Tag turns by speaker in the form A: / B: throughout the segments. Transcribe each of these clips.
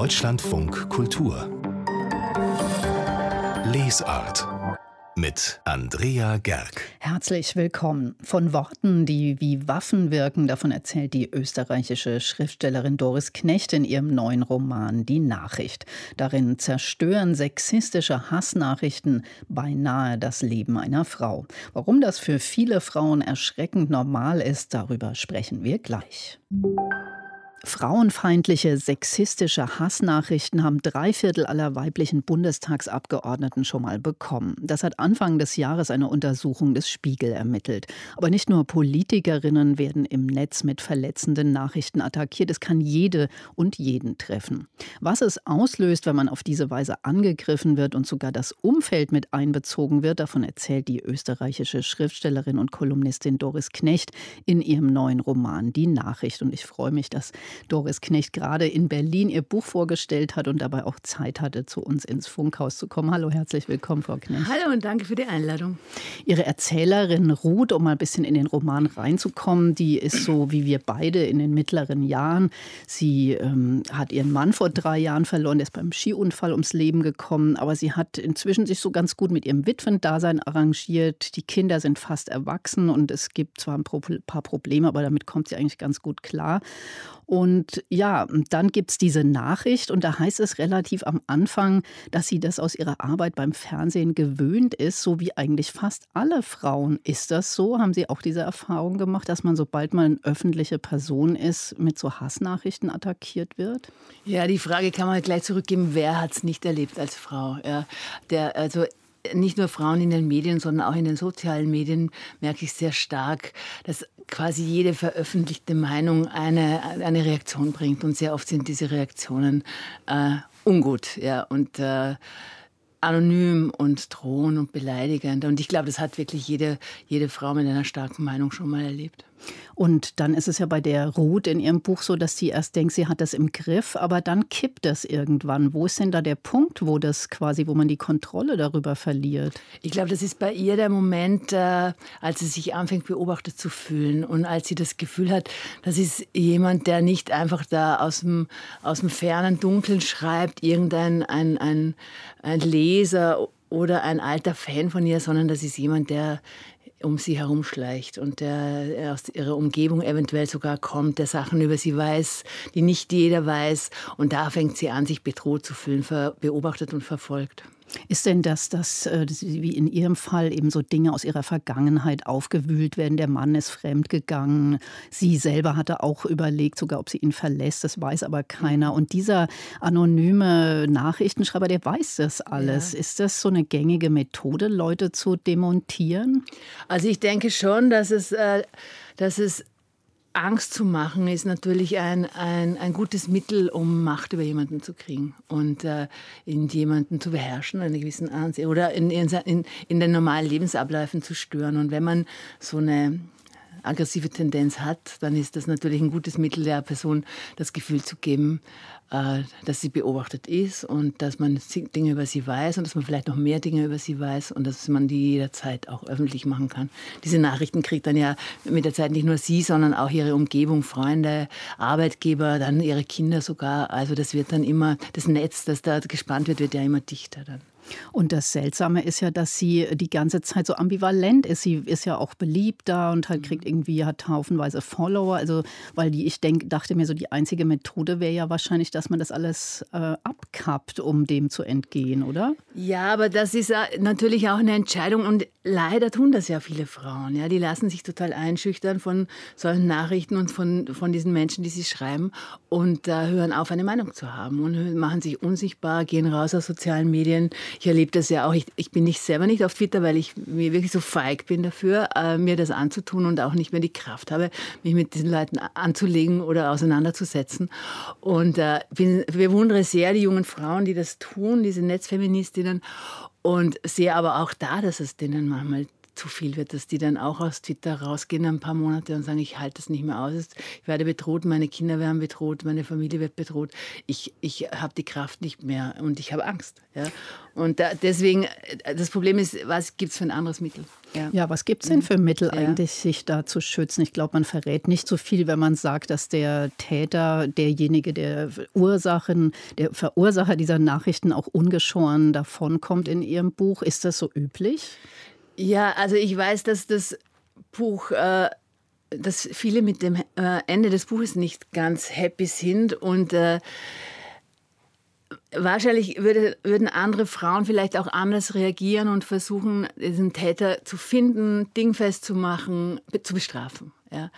A: Deutschlandfunk Kultur Lesart mit Andrea Gerg.
B: Herzlich willkommen. Von Worten, die wie Waffen wirken, davon erzählt die österreichische Schriftstellerin Doris Knecht in ihrem neuen Roman Die Nachricht. Darin zerstören sexistische Hassnachrichten beinahe das Leben einer Frau. Warum das für viele Frauen erschreckend normal ist, darüber sprechen wir gleich. Frauenfeindliche, sexistische Hassnachrichten haben drei Viertel aller weiblichen Bundestagsabgeordneten schon mal bekommen. Das hat Anfang des Jahres eine Untersuchung des Spiegel ermittelt. Aber nicht nur Politikerinnen werden im Netz mit verletzenden Nachrichten attackiert. Es kann jede und jeden treffen. Was es auslöst, wenn man auf diese Weise angegriffen wird und sogar das Umfeld mit einbezogen wird, davon erzählt die österreichische Schriftstellerin und Kolumnistin Doris Knecht in ihrem neuen Roman Die Nachricht. Und ich freue mich, dass Doris Knecht gerade in Berlin ihr Buch vorgestellt hat und dabei auch Zeit hatte, zu uns ins Funkhaus zu kommen. Hallo, herzlich willkommen, Frau Knecht.
C: Hallo und danke für die Einladung.
B: Ihre Erzählerin Ruth, um mal ein bisschen in den Roman reinzukommen, die ist so wie wir beide in den mittleren Jahren. Sie ähm, hat ihren Mann vor drei Jahren verloren, der ist beim Skiunfall ums Leben gekommen, aber sie hat inzwischen sich so ganz gut mit ihrem Witwendasein arrangiert. Die Kinder sind fast erwachsen und es gibt zwar ein paar Probleme, aber damit kommt sie eigentlich ganz gut klar. Und ja, dann gibt es diese Nachricht und da heißt es relativ am Anfang, dass sie das aus ihrer Arbeit beim Fernsehen gewöhnt ist, so wie eigentlich fast alle Frauen. Ist das so? Haben Sie auch diese Erfahrung gemacht, dass man, sobald man eine öffentliche Person ist, mit so Hassnachrichten attackiert wird?
C: Ja, die Frage kann man gleich zurückgeben, wer hat es nicht erlebt als Frau? Ja, der, also nicht nur Frauen in den Medien, sondern auch in den sozialen Medien merke ich sehr stark, dass quasi jede veröffentlichte Meinung eine, eine Reaktion bringt. Und sehr oft sind diese Reaktionen äh, ungut. Ja, und äh, anonym und drohend und beleidigend. Und ich glaube, das hat wirklich jede, jede Frau mit einer starken Meinung schon mal erlebt.
B: Und dann ist es ja bei der Ruth in ihrem Buch so, dass sie erst denkt, sie hat das im Griff, aber dann kippt das irgendwann. Wo ist denn da der Punkt, wo das quasi, wo man die Kontrolle darüber verliert?
C: Ich glaube, das ist bei ihr der Moment, äh, als sie sich anfängt, beobachtet zu fühlen und als sie das Gefühl hat, das ist jemand, der nicht einfach da aus dem, aus dem fernen Dunkeln schreibt, irgendein ein, ein, ein Leser oder ein alter Fan von ihr, sondern das ist jemand, der um sie herumschleicht und der aus ihrer Umgebung eventuell sogar kommt, der Sachen über sie weiß, die nicht jeder weiß. Und da fängt sie an, sich bedroht zu fühlen, beobachtet und verfolgt.
B: Ist denn das, dass äh, wie in Ihrem Fall eben so Dinge aus Ihrer Vergangenheit aufgewühlt werden? Der Mann ist fremdgegangen. Sie selber hatte auch überlegt, sogar ob sie ihn verlässt. Das weiß aber keiner. Und dieser anonyme Nachrichtenschreiber, der weiß das alles. Ja. Ist das so eine gängige Methode, Leute zu demontieren?
C: Also ich denke schon, dass es, äh, dass es Angst zu machen ist natürlich ein, ein, ein gutes Mittel, um Macht über jemanden zu kriegen und äh, in jemanden zu beherrschen, eine gewissen Ansehen oder in, in, in den normalen Lebensabläufen zu stören. Und wenn man so eine aggressive Tendenz hat, dann ist das natürlich ein gutes Mittel, der Person das Gefühl zu geben, äh, dass sie beobachtet ist und dass man Dinge über sie weiß und dass man vielleicht noch mehr Dinge über sie weiß und dass man die jederzeit auch öffentlich machen kann. Diese Nachrichten kriegt dann ja mit der Zeit nicht nur sie, sondern auch ihre Umgebung, Freunde, Arbeitgeber, dann ihre Kinder sogar. Also das wird dann immer, das Netz, das da gespannt wird, wird ja immer dichter dann.
B: Und das Seltsame ist ja, dass sie die ganze Zeit so ambivalent ist. Sie ist ja auch beliebt da und halt kriegt mhm. irgendwie hat haufenweise Follower. Also, weil die, ich denk, dachte mir so, die einzige Methode wäre ja wahrscheinlich, dass man das alles äh, abkappt, um dem zu entgehen, oder?
C: Ja, aber das ist natürlich auch eine Entscheidung und leider tun das ja viele Frauen. Ja, die lassen sich total einschüchtern von solchen Nachrichten und von, von diesen Menschen, die sie schreiben und äh, hören auf, eine Meinung zu haben und machen sich unsichtbar, gehen raus aus sozialen Medien ich erlebe das ja auch. Ich, ich, bin nicht selber nicht auf Twitter, weil ich mir wirklich so feig bin dafür, äh, mir das anzutun und auch nicht mehr die Kraft habe, mich mit diesen Leuten anzulegen oder auseinanderzusetzen. Und äh, bin, bewundere sehr die jungen Frauen, die das tun, diese Netzfeministinnen. Und sehe aber auch da, dass es denen manchmal zu viel wird, dass die dann auch aus Twitter rausgehen ein paar Monate und sagen, ich halte das nicht mehr aus. Ich werde bedroht, meine Kinder werden bedroht, meine Familie wird bedroht. Ich, ich habe die Kraft nicht mehr und ich habe Angst. Ja? Und da, deswegen, äh, das Problem ist, was gibt es für ein anderes Mittel?
B: Ja, ja was gibt es denn für Mittel eigentlich, sich da zu schützen? Ich glaube, man verrät nicht so viel, wenn man sagt, dass der Täter, derjenige, der Ursachen, der Verursacher dieser Nachrichten auch ungeschoren davonkommt in Ihrem Buch. Ist das so üblich?
C: Ja, also ich weiß, dass das Buch, äh, dass viele mit dem äh, Ende des Buches nicht ganz happy sind und äh, Wahrscheinlich würde, würden andere Frauen vielleicht auch anders reagieren und versuchen, diesen Täter zu finden, dingfest zu machen, zu bestrafen. Ja.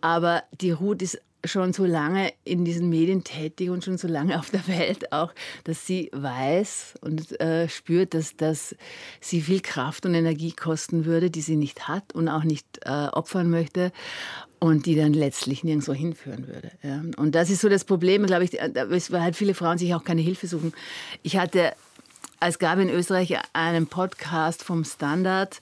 C: Aber die Ruth ist schon so lange in diesen Medien tätig und schon so lange auf der Welt auch, dass sie weiß und äh, spürt, dass das sie viel Kraft und Energie kosten würde, die sie nicht hat und auch nicht äh, opfern möchte und die dann letztlich nirgendwo hinführen würde. Ja. Und das ist so das Problem, glaube ich, weil halt viele Frauen sich auch keine Hilfe suchen. Ich hatte, es gab in Österreich einen Podcast vom Standard,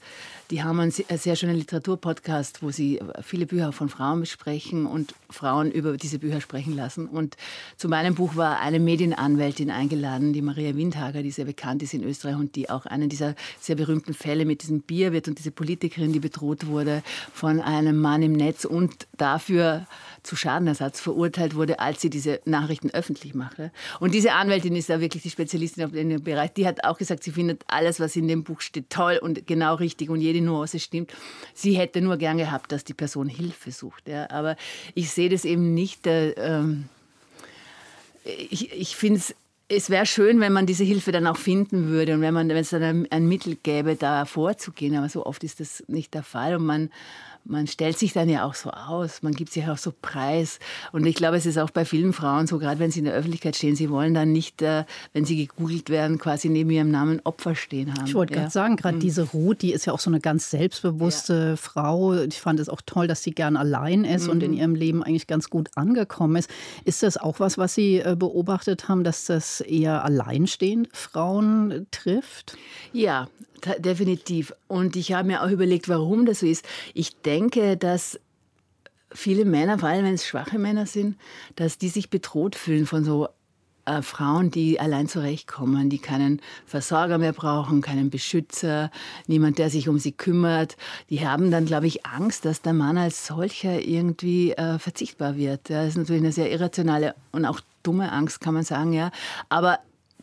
C: die haben einen sehr schönen Literaturpodcast, wo sie viele Bücher von Frauen besprechen und Frauen über diese Bücher sprechen lassen. Und zu meinem Buch war eine Medienanwältin eingeladen, die Maria Windhager, die sehr bekannt ist in Österreich und die auch einen dieser sehr berühmten Fälle mit diesem Bier wird und diese Politikerin, die bedroht wurde von einem Mann im Netz und dafür zu Schadenersatz verurteilt wurde, als sie diese Nachrichten öffentlich machte. Und diese Anwältin ist da wirklich die Spezialistin in dem Bereich. Die hat auch gesagt, sie findet alles, was in dem Buch steht, toll und genau richtig und jede Nuance stimmt. Sie hätte nur gern gehabt, dass die Person Hilfe sucht. Ja. Aber ich sehe das eben nicht. Äh, ähm, ich ich finde es es wäre schön, wenn man diese Hilfe dann auch finden würde und wenn es dann ein, ein Mittel gäbe, da vorzugehen. Aber so oft ist das nicht der Fall und man man stellt sich dann ja auch so aus, man gibt sich auch so preis. Und ich glaube, es ist auch bei vielen Frauen so, gerade wenn sie in der Öffentlichkeit stehen, sie wollen dann nicht, äh, wenn sie gegoogelt werden, quasi neben ihrem Namen Opfer stehen haben.
B: Ich wollte
C: ja.
B: gerade sagen, gerade mhm. diese Ruth, die ist ja auch so eine ganz selbstbewusste ja. Frau. Ich fand es auch toll, dass sie gern allein ist mhm. und in mhm. ihrem Leben eigentlich ganz gut angekommen ist. Ist das auch was, was Sie äh, beobachtet haben, dass das eher alleinstehende Frauen trifft?
C: Ja, definitiv. Und ich habe mir auch überlegt, warum das so ist. Ich denke, dass viele Männer, vor allem wenn es schwache Männer sind, dass die sich bedroht fühlen von so äh, Frauen, die allein zurechtkommen, die keinen Versorger mehr brauchen, keinen Beschützer, niemand, der sich um sie kümmert. Die haben dann, glaube ich, Angst, dass der Mann als solcher irgendwie äh, verzichtbar wird. Ja, das ist natürlich eine sehr irrationale und auch dumme Angst, kann man sagen, ja. Aber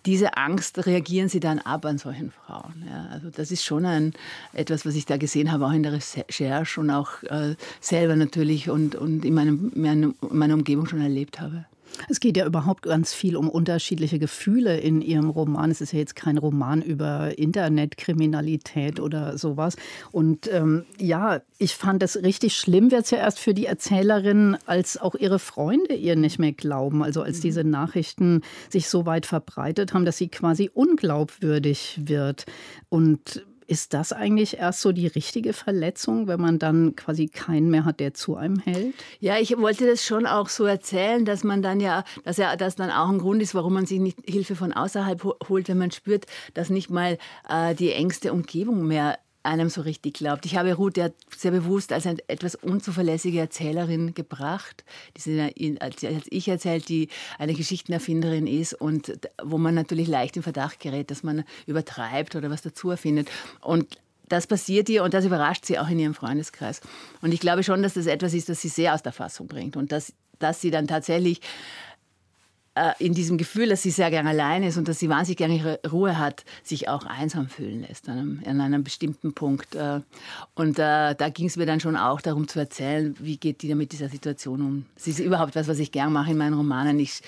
C: diese Angst reagieren sie dann ab an solchen Frauen. Ja, also das ist schon ein, etwas, was ich da gesehen habe, auch in der Recherche und auch äh, selber natürlich und, und in, meinem, in meiner Umgebung schon erlebt habe.
B: Es geht ja überhaupt ganz viel um unterschiedliche Gefühle in Ihrem Roman. Es ist ja jetzt kein Roman über Internetkriminalität oder sowas. Und ähm, ja, ich fand es richtig schlimm, wird es ja erst für die Erzählerin, als auch ihre Freunde ihr nicht mehr glauben. Also als mhm. diese Nachrichten sich so weit verbreitet haben, dass sie quasi unglaubwürdig wird. Und ist das eigentlich erst so die richtige Verletzung, wenn man dann quasi keinen mehr hat, der zu einem hält?
C: Ja, ich wollte das schon auch so erzählen, dass man dann ja, dass ja das dann auch ein Grund ist, warum man sich nicht Hilfe von außerhalb holt, wenn man spürt, dass nicht mal äh, die engste Umgebung mehr einem so richtig glaubt. Ich habe Ruth ja sehr bewusst als eine etwas unzuverlässige Erzählerin gebracht, die sie als ich erzählt, die eine Geschichtenerfinderin ist und wo man natürlich leicht in Verdacht gerät, dass man übertreibt oder was dazu erfindet. Und das passiert ihr und das überrascht sie auch in ihrem Freundeskreis. Und ich glaube schon, dass das etwas ist, das sie sehr aus der Fassung bringt und dass, dass sie dann tatsächlich in diesem Gefühl, dass sie sehr gern allein ist und dass sie wahnsinnig gerne ihre Ruhe hat, sich auch einsam fühlen lässt an einem, an einem bestimmten Punkt. Äh. Und äh, da ging es mir dann schon auch darum zu erzählen, wie geht die da mit dieser Situation um. Es ist überhaupt was, was ich gern mache in meinen Romanen. Ich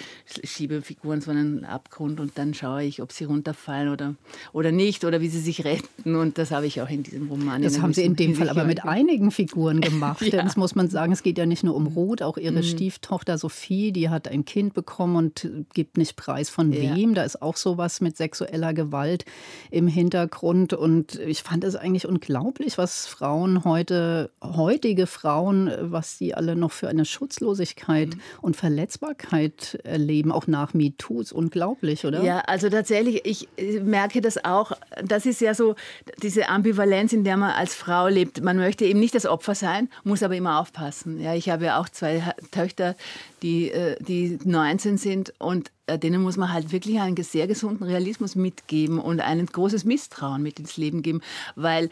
C: schiebe Figuren zu einem Abgrund und dann schaue ich, ob sie runterfallen oder, oder nicht oder wie sie sich retten. Und das habe ich auch in diesem Roman.
B: Das haben Sie in dem Fall aber mit einigen Figuren gemacht. ja. Denn das muss man sagen, es geht ja nicht nur um Ruth, auch ihre mhm. Stieftochter Sophie, die hat ein Kind bekommen und und gibt nicht preis von ja. wem. Da ist auch sowas mit sexueller Gewalt im Hintergrund. Und ich fand es eigentlich unglaublich, was Frauen heute, heutige Frauen, was sie alle noch für eine Schutzlosigkeit mhm. und Verletzbarkeit erleben, auch nach MeToo. Ist unglaublich, oder?
C: Ja, also tatsächlich, ich merke das auch. Das ist ja so diese Ambivalenz, in der man als Frau lebt. Man möchte eben nicht das Opfer sein, muss aber immer aufpassen. Ja, ich habe ja auch zwei Töchter, die, äh, die 19 sind und äh, denen muss man halt wirklich einen sehr gesunden Realismus mitgeben und ein großes Misstrauen mit ins Leben geben, weil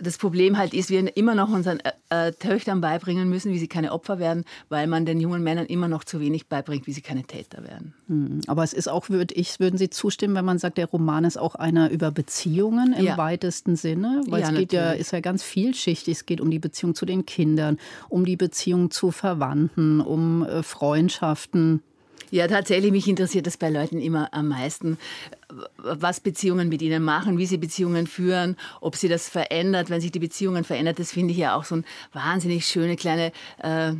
C: das Problem halt ist, wir immer noch unseren äh, äh, Töchtern beibringen müssen, wie sie keine Opfer werden, weil man den jungen Männern immer noch zu wenig beibringt, wie sie keine Täter werden.
B: Hm, aber es ist auch, würde ich, würden Sie zustimmen, wenn man sagt, der Roman ist auch einer über Beziehungen im ja. weitesten Sinne? Weil ja, es geht ja, ist ja ganz vielschichtig. Es geht um die Beziehung zu den Kindern, um die Beziehung zu Verwandten, um äh, Freundschaften.
C: Ja, tatsächlich, mich interessiert das bei Leuten immer am meisten, was Beziehungen mit ihnen machen, wie sie Beziehungen führen, ob sie das verändert, wenn sich die Beziehungen verändert. Das finde ich ja auch so ein wahnsinnig schöne kleine äh,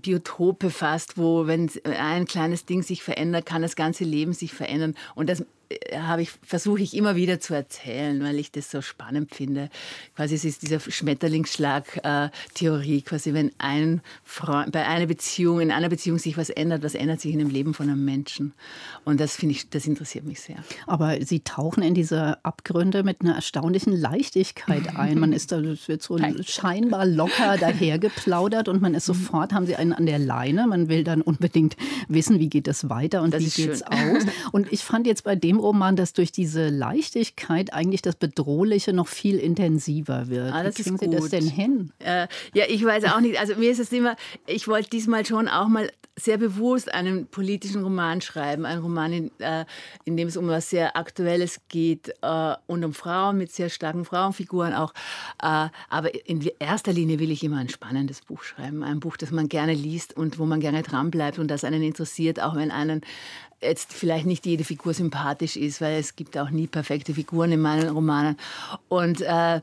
C: Biotope fast, wo wenn ein kleines Ding sich verändert, kann das ganze Leben sich verändern. Und das habe ich, versuche ich immer wieder zu erzählen, weil ich das so spannend finde. Quasi es ist dieser Schmetterlingsschlag-Theorie, quasi wenn ein Freund, bei einer Beziehung, in einer Beziehung sich was ändert, was ändert sich in dem Leben von einem Menschen. Und das finde ich, das interessiert mich sehr.
B: Aber Sie tauchen in diese Abgründe mit einer erstaunlichen Leichtigkeit ein. Man ist da, wird so scheinbar locker dahergeplaudert und man ist sofort, haben Sie einen an der Leine. Man will dann unbedingt wissen, wie geht es weiter und das wie geht es aus. Und ich fand jetzt bei dem dem Roman, dass durch diese Leichtigkeit eigentlich das Bedrohliche noch viel intensiver wird.
C: Ah, das
B: Wie
C: kriegen
B: Sie das denn hin?
C: Äh, ja, ich weiß auch nicht. Also mir ist es immer, ich wollte diesmal schon auch mal sehr bewusst einen politischen Roman schreiben. Ein Roman, in, äh, in dem es um was sehr Aktuelles geht äh, und um Frauen mit sehr starken Frauenfiguren auch. Äh, aber in erster Linie will ich immer ein spannendes Buch schreiben. Ein Buch, das man gerne liest und wo man gerne dranbleibt und das einen interessiert, auch wenn einen jetzt vielleicht nicht jede Figur sympathisch ist, weil es gibt auch nie perfekte Figuren in meinen Romanen. Und äh,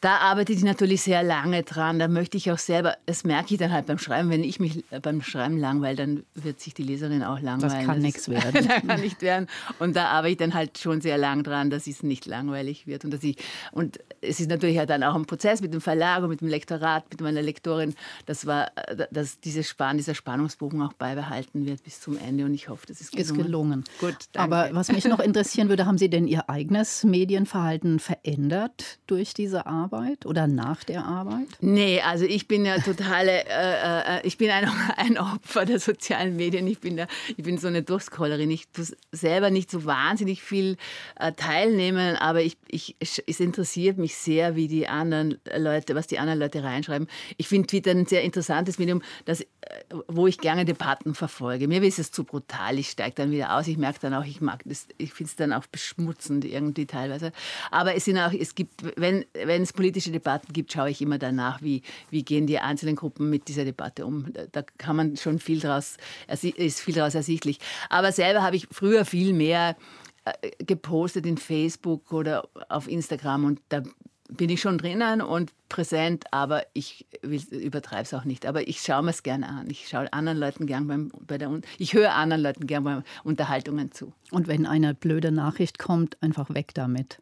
C: da arbeite ich natürlich sehr lange dran. Da möchte ich auch selber, das merke ich dann halt beim Schreiben, wenn ich mich beim Schreiben langweile, dann wird sich die Leserin auch langweilen.
B: Das kann nichts werden.
C: das kann nicht werden. Und da arbeite ich dann halt schon sehr lang dran, dass es nicht langweilig wird. Und, dass ich, und es ist natürlich halt dann auch ein Prozess mit dem Verlag und mit dem Lektorat, mit meiner Lektorin, das war, dass diese Spann, dieser Spannungsbogen auch beibehalten wird bis zum Ende. Und ich hoffe, das ist gelungen.
B: Ist gelungen. Gut, danke. Aber was mich noch interessieren würde, haben Sie denn Ihr eigenes Medienverhalten verändert durch diese Arbeit? Arbeit oder nach der Arbeit?
C: Nee, also ich bin ja totale, äh, äh, ich bin ein, ein, Opfer der sozialen Medien. Ich bin, da, ich bin so eine Durchscrollerin. Ich tue selber nicht so wahnsinnig viel äh, teilnehmen, aber ich, ich, es interessiert mich sehr, wie die anderen Leute, was die anderen Leute reinschreiben. Ich finde Twitter ein sehr interessantes Medium, das, äh, wo ich gerne Debatten verfolge. Mir ist es zu brutal, ich steige dann wieder aus. Ich merke dann auch, ich mag das, ich finde es dann auch beschmutzend irgendwie teilweise. Aber es sind auch, es gibt, wenn, wenn es politische Debatten gibt, schaue ich immer danach, wie, wie gehen die einzelnen Gruppen mit dieser Debatte um. Da kann man schon viel draus, ist viel daraus ersichtlich. Aber selber habe ich früher viel mehr äh, gepostet in Facebook oder auf Instagram und da bin ich schon drinnen und präsent, aber ich übertreibe es auch nicht. Aber ich schaue mir es gerne an. Ich schaue anderen Leuten gern beim, bei der ich höre anderen Leuten gern bei Unterhaltungen zu.
B: Und wenn eine blöde Nachricht kommt, einfach weg damit.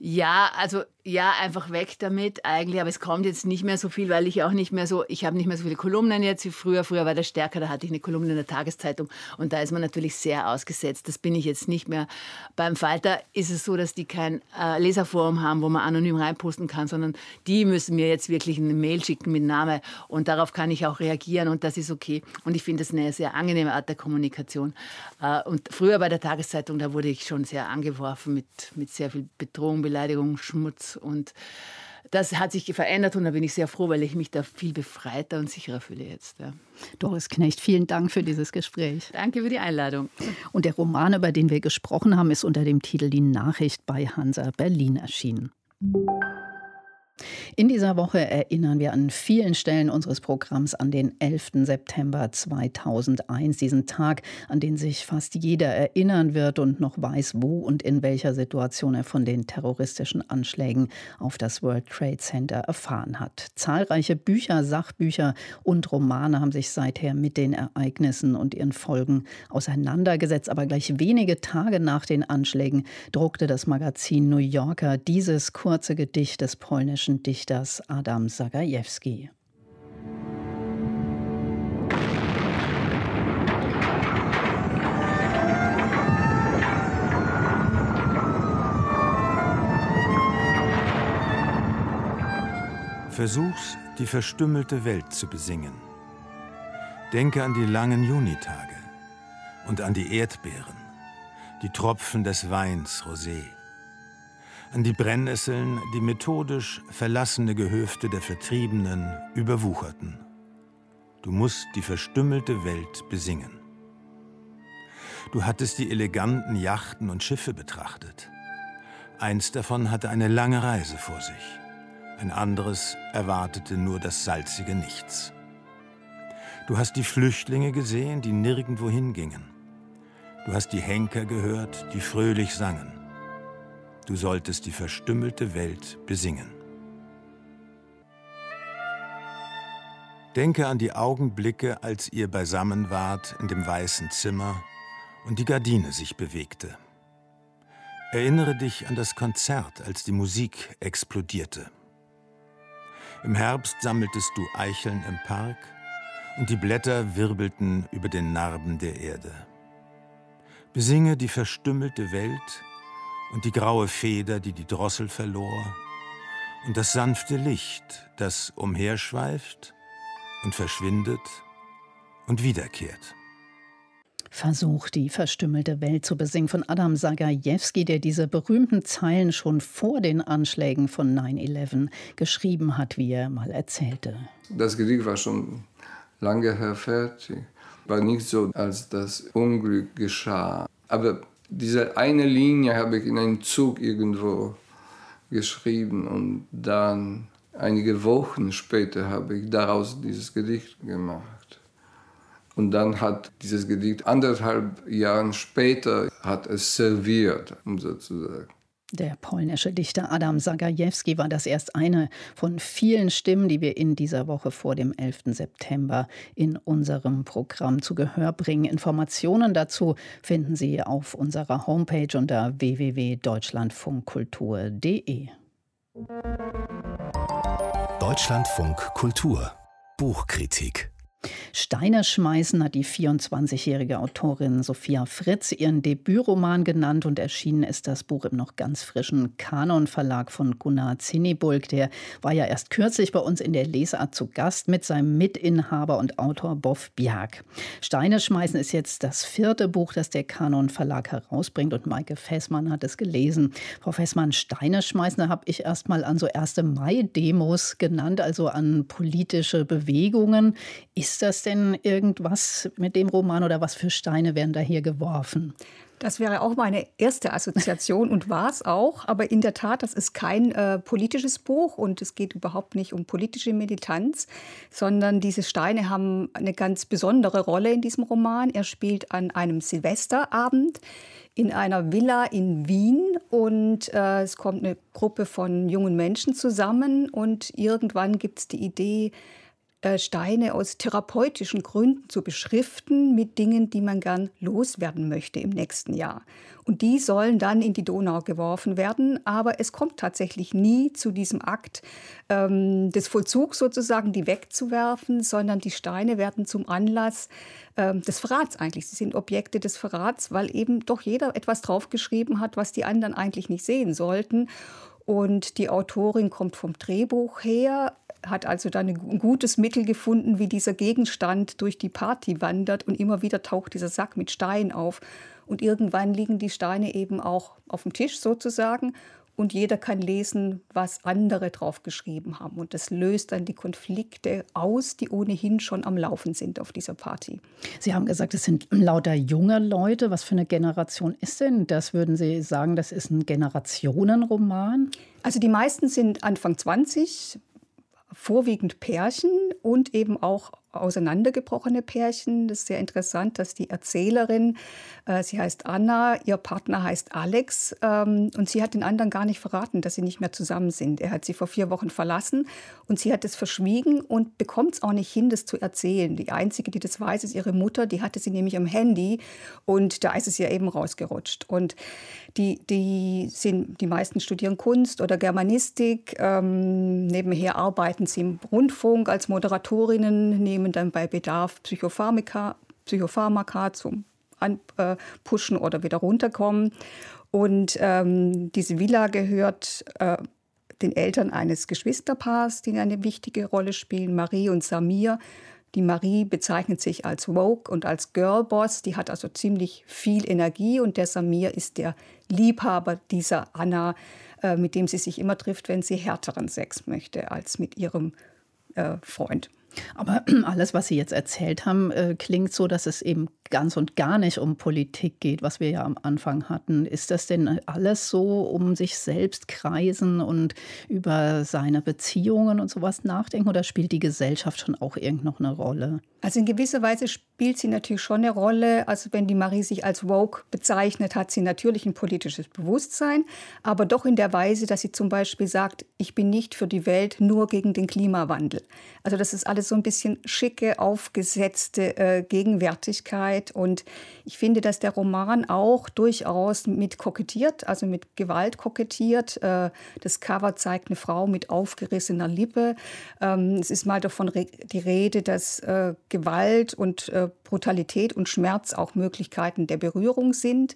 C: Ja, also ja, einfach weg damit eigentlich. Aber es kommt jetzt nicht mehr so viel, weil ich auch nicht mehr so, ich habe nicht mehr so viele Kolumnen jetzt wie früher. Früher war der stärker, da hatte ich eine Kolumne in der Tageszeitung und da ist man natürlich sehr ausgesetzt. Das bin ich jetzt nicht mehr. Beim Falter ist es so, dass die kein äh, Leserforum haben, wo man anonym reinposten kann, sondern die müssen mir jetzt wirklich eine Mail schicken mit Name und darauf kann ich auch reagieren und das ist okay. Und ich finde das eine sehr angenehme Art der Kommunikation. Äh, und früher bei der Tageszeitung, da wurde ich schon sehr angeworfen mit, mit sehr viel Bedrohung, Beleidigung, Schmutz und das hat sich verändert und da bin ich sehr froh, weil ich mich da viel befreiter und sicherer fühle jetzt. Ja.
B: Doris Knecht, vielen Dank für dieses Gespräch.
C: Danke für die Einladung.
B: Und der Roman, über den wir gesprochen haben, ist unter dem Titel Die Nachricht bei Hansa Berlin erschienen. In dieser Woche erinnern wir an vielen Stellen unseres Programms an den 11. September 2001, diesen Tag, an den sich fast jeder erinnern wird und noch weiß, wo und in welcher Situation er von den terroristischen Anschlägen auf das World Trade Center erfahren hat. Zahlreiche Bücher, Sachbücher und Romane haben sich seither mit den Ereignissen und ihren Folgen auseinandergesetzt. Aber gleich wenige Tage nach den Anschlägen druckte das Magazin New Yorker dieses kurze Gedicht des polnischen polnischen Dichters Adam Zagajewski.
D: Versuch's, die verstümmelte Welt zu besingen. Denke an die langen Junitage und an die Erdbeeren, die Tropfen des Weins Rosé an die Brennnesseln, die methodisch verlassene Gehöfte der Vertriebenen überwucherten. Du musst die verstümmelte Welt besingen. Du hattest die eleganten Yachten und Schiffe betrachtet. Eins davon hatte eine lange Reise vor sich, ein anderes erwartete nur das salzige Nichts. Du hast die Flüchtlinge gesehen, die nirgendwo hingingen. Du hast die Henker gehört, die fröhlich sangen. Du solltest die verstümmelte Welt besingen. Denke an die Augenblicke, als ihr beisammen wart in dem weißen Zimmer und die Gardine sich bewegte. Erinnere dich an das Konzert, als die Musik explodierte. Im Herbst sammeltest du Eicheln im Park und die Blätter wirbelten über den Narben der Erde. Besinge die verstümmelte Welt, und die graue Feder, die die Drossel verlor, und das sanfte Licht, das umherschweift und verschwindet und wiederkehrt.
B: Versuch, die verstümmelte Welt zu besingen von Adam Sagajewski, der diese berühmten Zeilen schon vor den Anschlägen von 9-11 geschrieben hat, wie er mal erzählte.
E: Das Gedicht war schon lange her fertig. War nicht so, als das Unglück geschah. Aber diese eine Linie habe ich in einem Zug irgendwo geschrieben und dann einige Wochen später habe ich daraus dieses Gedicht gemacht. Und dann hat dieses Gedicht anderthalb Jahre später hat es serviert, um sozusagen.
B: Der polnische Dichter Adam Sagajewski war das erst eine von vielen Stimmen, die wir in dieser Woche vor dem 11. September in unserem Programm zu Gehör bringen. Informationen dazu finden Sie auf unserer Homepage unter www.deutschlandfunkkultur.de.
A: Deutschlandfunk Kultur Buchkritik
B: Steine schmeißen hat die 24-jährige Autorin Sophia Fritz ihren Debütroman genannt und erschienen ist das Buch im noch ganz frischen Kanon Verlag von Gunnar Zinnibulk. Der war ja erst kürzlich bei uns in der Lesart zu Gast mit seinem Mitinhaber und Autor Boff Bjerg. Steine schmeißen ist jetzt das vierte Buch, das der Kanon Verlag herausbringt und Maike Fessmann hat es gelesen. Frau Fessmann, Steine schmeißen habe ich erst mal an so 1. Mai-Demos genannt, also an politische Bewegungen. Ist das denn irgendwas mit dem Roman oder was für Steine werden da hier geworfen?
F: Das wäre auch meine erste Assoziation und war es auch. Aber in der Tat, das ist kein äh, politisches Buch und es geht überhaupt nicht um politische Militanz, sondern diese Steine haben eine ganz besondere Rolle in diesem Roman. Er spielt an einem Silvesterabend in einer Villa in Wien und äh, es kommt eine Gruppe von jungen Menschen zusammen und irgendwann gibt es die Idee, Steine aus therapeutischen Gründen zu beschriften mit Dingen, die man gern loswerden möchte im nächsten Jahr. Und die sollen dann in die Donau geworfen werden. Aber es kommt tatsächlich nie zu diesem Akt ähm, des Vollzugs sozusagen, die wegzuwerfen, sondern die Steine werden zum Anlass ähm, des Verrats eigentlich. Sie sind Objekte des Verrats, weil eben doch jeder etwas draufgeschrieben hat, was die anderen eigentlich nicht sehen sollten. Und die Autorin kommt vom Drehbuch her, hat also dann ein gutes Mittel gefunden, wie dieser Gegenstand durch die Party wandert und immer wieder taucht dieser Sack mit Steinen auf. Und irgendwann liegen die Steine eben auch auf dem Tisch sozusagen. und jeder kann lesen, was andere drauf geschrieben haben. Und das löst dann die Konflikte aus, die ohnehin schon am Laufen sind auf dieser Party.
B: Sie haben gesagt, es sind lauter junge Leute. Was für eine Generation ist denn das? Würden Sie sagen, das ist ein Generationenroman?
F: Also die meisten sind Anfang 20, vorwiegend Pärchen und eben auch auseinandergebrochene Pärchen. Das ist sehr interessant, dass die Erzählerin, äh, sie heißt Anna, ihr Partner heißt Alex ähm, und sie hat den anderen gar nicht verraten, dass sie nicht mehr zusammen sind. Er hat sie vor vier Wochen verlassen und sie hat es verschwiegen und bekommt es auch nicht hin, das zu erzählen. Die einzige, die das weiß, ist ihre Mutter. Die hatte sie nämlich am Handy und da ist es ihr eben rausgerutscht. Und die, die, sind, die meisten studieren Kunst oder Germanistik. Ähm, nebenher arbeiten sie im Rundfunk als Moderatorinnen, nehmen nehmen dann bei Bedarf Psychopharmaka, Psychopharmaka zum Anpushen äh, oder wieder runterkommen. Und ähm, diese Villa gehört äh, den Eltern eines Geschwisterpaars, die eine wichtige Rolle spielen, Marie und Samir. Die Marie bezeichnet sich als Vogue und als Girlboss. Die hat also ziemlich viel Energie und der Samir ist der Liebhaber dieser Anna, äh, mit dem sie sich immer trifft, wenn sie härteren Sex möchte als mit ihrem äh, Freund.
B: Aber alles, was Sie jetzt erzählt haben, äh, klingt so, dass es eben ganz und gar nicht um Politik geht, was wir ja am Anfang hatten. Ist das denn alles so um sich selbst kreisen und über seine Beziehungen und sowas nachdenken oder spielt die Gesellschaft schon auch irgend noch eine Rolle?
F: Also in gewisser Weise spielt sie natürlich schon eine Rolle. Also wenn die Marie sich als woke bezeichnet, hat sie natürlich ein politisches Bewusstsein, aber doch in der Weise, dass sie zum Beispiel sagt, ich bin nicht für die Welt nur gegen den Klimawandel. Also das ist alles so ein bisschen schicke, aufgesetzte äh, Gegenwärtigkeit. Und ich finde, dass der Roman auch durchaus mit kokettiert, also mit Gewalt kokettiert. Äh, das Cover zeigt eine Frau mit aufgerissener Lippe. Ähm, es ist mal davon die Rede, dass äh, Gewalt und äh, Brutalität und Schmerz auch Möglichkeiten der Berührung sind.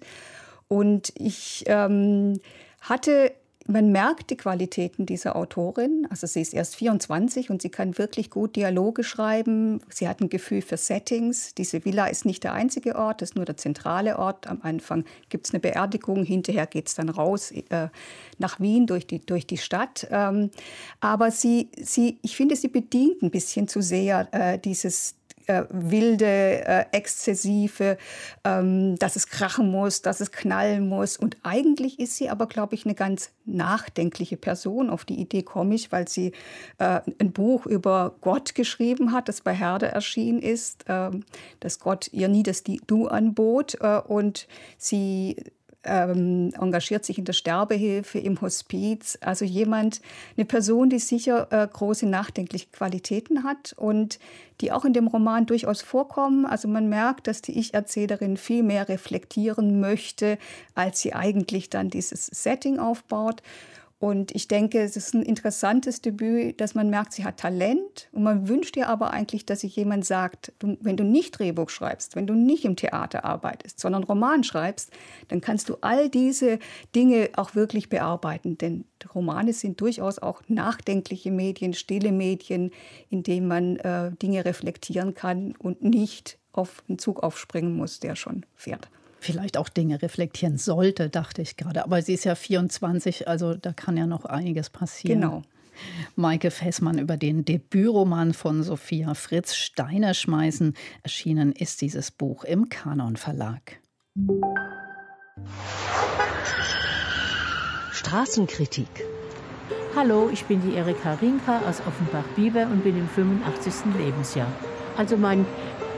F: Und ich ähm, hatte man merkt die Qualitäten dieser Autorin. Also sie ist erst 24 und sie kann wirklich gut Dialoge schreiben. Sie hat ein Gefühl für Settings. Diese Villa ist nicht der einzige Ort, das ist nur der zentrale Ort. Am Anfang gibt es eine Beerdigung, hinterher geht es dann raus äh, nach Wien durch die, durch die Stadt. Ähm, aber sie, sie, ich finde, sie bedient ein bisschen zu sehr äh, dieses, äh, wilde, äh, exzessive, ähm, dass es krachen muss, dass es knallen muss. Und eigentlich ist sie aber, glaube ich, eine ganz nachdenkliche Person. Auf die Idee komme ich, weil sie äh, ein Buch über Gott geschrieben hat, das bei Herde erschienen ist, äh, dass Gott ihr nie das Du anbot. Äh, und sie ähm, engagiert sich in der Sterbehilfe, im Hospiz. Also jemand, eine Person, die sicher äh, große nachdenkliche Qualitäten hat und die auch in dem Roman durchaus vorkommen. Also man merkt, dass die Ich-Erzählerin viel mehr reflektieren möchte, als sie eigentlich dann dieses Setting aufbaut. Und ich denke, es ist ein interessantes Debüt, dass man merkt, sie hat Talent. Und man wünscht ihr aber eigentlich, dass sich jemand sagt, du, wenn du nicht Drehbuch schreibst, wenn du nicht im Theater arbeitest, sondern Roman schreibst, dann kannst du all diese Dinge auch wirklich bearbeiten. Denn Romane sind durchaus auch nachdenkliche Medien, stille Medien, in denen man äh, Dinge reflektieren kann und nicht auf einen Zug aufspringen muss, der schon fährt
B: vielleicht auch Dinge reflektieren sollte, dachte ich gerade. Aber sie ist ja 24, also da kann ja noch einiges passieren.
F: Genau.
B: Maike Fessmann über den Debütroman von Sophia Fritz Steiner schmeißen. Erschienen ist dieses Buch im Kanon Verlag.
G: Straßenkritik.
H: Hallo, ich bin die Erika Rinka aus Offenbach-Bieber und bin im 85. Lebensjahr. Also mein,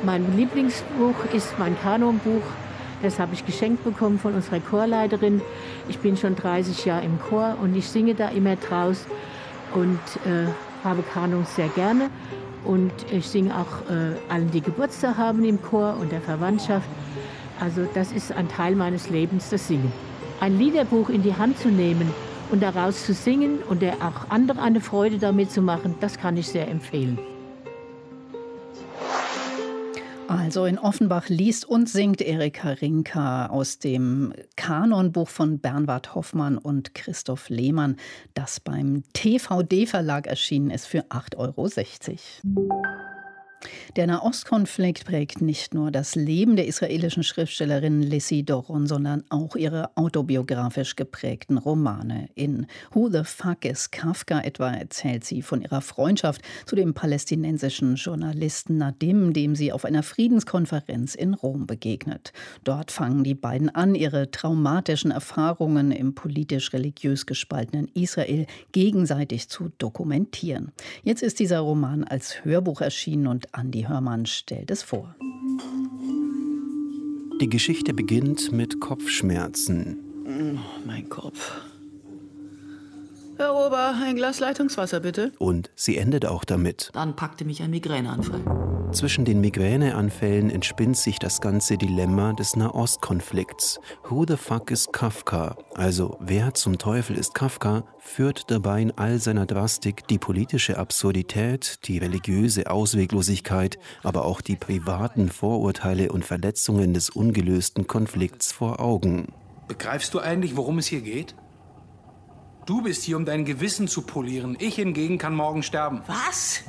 H: mein Lieblingsbuch ist mein Kanonbuch das habe ich geschenkt bekommen von unserer Chorleiterin. Ich bin schon 30 Jahre im Chor und ich singe da immer draus und äh, habe Kanon sehr gerne. Und ich singe auch äh, allen, die Geburtstag haben im Chor und der Verwandtschaft. Also das ist ein Teil meines Lebens, das Singen. Ein Liederbuch in die Hand zu nehmen und daraus zu singen und auch andere eine Freude damit zu machen, das kann ich sehr empfehlen.
B: Also in Offenbach liest und singt Erika Rinka aus dem Kanonbuch von Bernward Hoffmann und Christoph Lehmann, das beim TVD-Verlag erschienen ist für 8,60 Euro. Der Nahostkonflikt prägt nicht nur das Leben der israelischen Schriftstellerin Lissy Doron, sondern auch ihre autobiografisch geprägten Romane. In Who the Fuck is Kafka etwa erzählt sie von ihrer Freundschaft zu dem palästinensischen Journalisten Nadim, dem sie auf einer Friedenskonferenz in Rom begegnet. Dort fangen die beiden an, ihre traumatischen Erfahrungen im politisch-religiös gespaltenen Israel gegenseitig zu dokumentieren. Jetzt ist dieser Roman als Hörbuch erschienen und Andi Hörmann stellt es vor.
G: Die Geschichte beginnt mit Kopfschmerzen.
I: Oh, mein Kopf. Herr Ober, ein Glas Leitungswasser bitte.
G: Und sie endet auch damit.
I: Dann packte mich ein Migräneanfall.
G: Zwischen den Migräneanfällen entspinnt sich das ganze Dilemma des Nahostkonflikts. Who the fuck is Kafka? Also, wer zum Teufel ist Kafka? führt dabei in all seiner Drastik die politische Absurdität, die religiöse Ausweglosigkeit, aber auch die privaten Vorurteile und Verletzungen des ungelösten Konflikts vor Augen.
J: Begreifst du eigentlich, worum es hier geht? Du bist hier, um dein Gewissen zu polieren. Ich hingegen kann morgen sterben.
I: Was?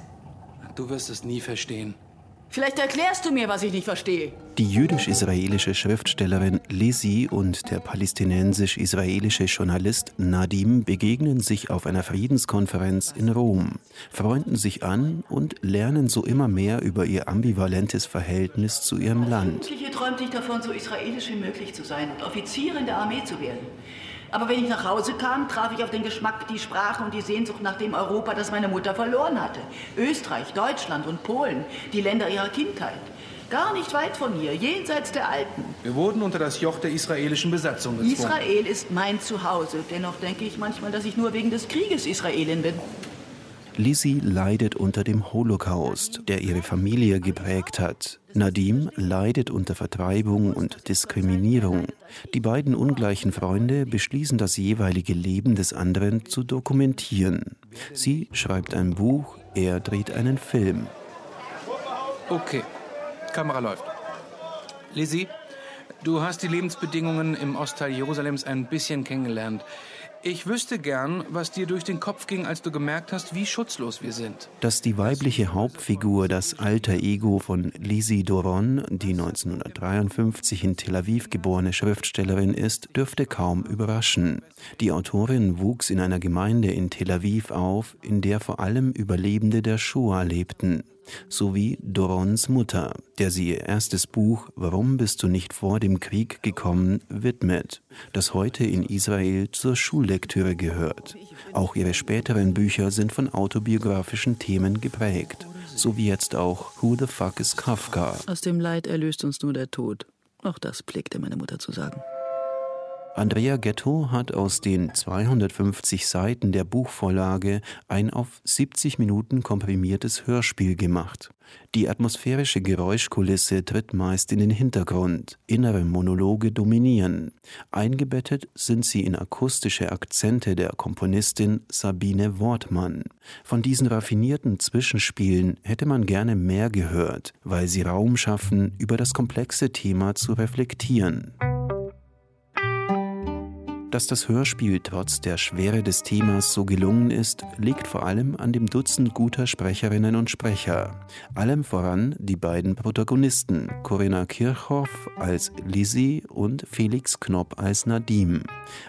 J: Du wirst es nie verstehen.
I: Vielleicht erklärst du mir, was ich nicht verstehe.
G: Die jüdisch-israelische Schriftstellerin Lizzie und der palästinensisch-israelische Journalist Nadim begegnen sich auf einer Friedenskonferenz in Rom, freunden sich an und lernen so immer mehr über ihr ambivalentes Verhältnis zu ihrem Land.
I: Jugendliche träumt sich davon, so israelisch wie möglich zu sein und Offizier in der Armee zu werden. Aber wenn ich nach Hause kam, traf ich auf den Geschmack, die Sprache und die Sehnsucht nach dem Europa, das meine Mutter verloren hatte. Österreich, Deutschland und Polen, die Länder ihrer Kindheit. Gar nicht weit von hier, jenseits der Alpen.
J: Wir wurden unter das Joch der israelischen Besatzung gezwungen.
I: Israel ist mein Zuhause. Dennoch denke ich manchmal, dass ich nur wegen des Krieges Israelin bin.
G: Lizzie leidet unter dem Holocaust, der ihre Familie geprägt hat. Nadim leidet unter Vertreibung und Diskriminierung. Die beiden ungleichen Freunde beschließen, das jeweilige Leben des anderen zu dokumentieren. Sie schreibt ein Buch, er dreht einen Film.
J: Okay, Kamera läuft. Lizzie, du hast die Lebensbedingungen im Ostteil Jerusalems ein bisschen kennengelernt. Ich wüsste gern, was dir durch den Kopf ging, als du gemerkt hast, wie schutzlos wir sind.
G: Dass die weibliche Hauptfigur das alter Ego von Lisi Doron, die 1953 in Tel Aviv geborene Schriftstellerin ist, dürfte kaum überraschen. Die Autorin wuchs in einer Gemeinde in Tel Aviv auf, in der vor allem Überlebende der Shoah lebten sowie Dorons Mutter, der sie ihr erstes Buch Warum bist du nicht vor dem Krieg gekommen widmet, das heute in Israel zur Schullektüre gehört. Auch ihre späteren Bücher sind von autobiografischen Themen geprägt, so wie jetzt auch Who the Fuck is Kafka.
I: Aus dem Leid erlöst uns nur der Tod. Auch das pflegte meine Mutter zu sagen.
G: Andrea Ghetto hat aus den 250 Seiten der Buchvorlage ein auf 70 Minuten komprimiertes Hörspiel gemacht. Die atmosphärische Geräuschkulisse tritt meist in den Hintergrund, innere Monologe dominieren. Eingebettet sind sie in akustische Akzente der Komponistin Sabine Wortmann. Von diesen raffinierten Zwischenspielen hätte man gerne mehr gehört, weil sie Raum schaffen, über das komplexe Thema zu reflektieren. Dass das Hörspiel trotz der Schwere des Themas so gelungen ist, liegt vor allem an dem Dutzend guter Sprecherinnen und Sprecher. Allem voran die beiden Protagonisten, Corinna Kirchhoff als Lizzie und Felix Knopp als Nadim.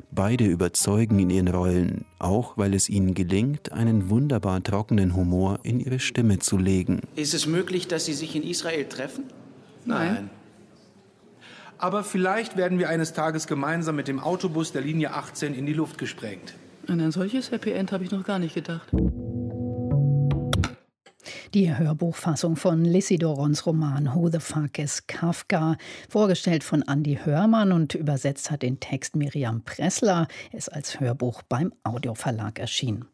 G: Beide überzeugen in ihren Rollen, auch weil es ihnen gelingt, einen wunderbar trockenen Humor in ihre Stimme zu legen.
J: Ist es möglich, dass Sie sich in Israel treffen?
I: Nein. Nein.
J: Aber vielleicht werden wir eines Tages gemeinsam mit dem Autobus der Linie 18 in die Luft gesprengt.
I: An ein solches Happy End habe ich noch gar nicht gedacht.
B: Die Hörbuchfassung von Lissy Dorons Roman Who the Fuck is Kafka, vorgestellt von Andy Hörmann und übersetzt hat den Text Miriam Pressler, ist als Hörbuch beim Audioverlag erschienen.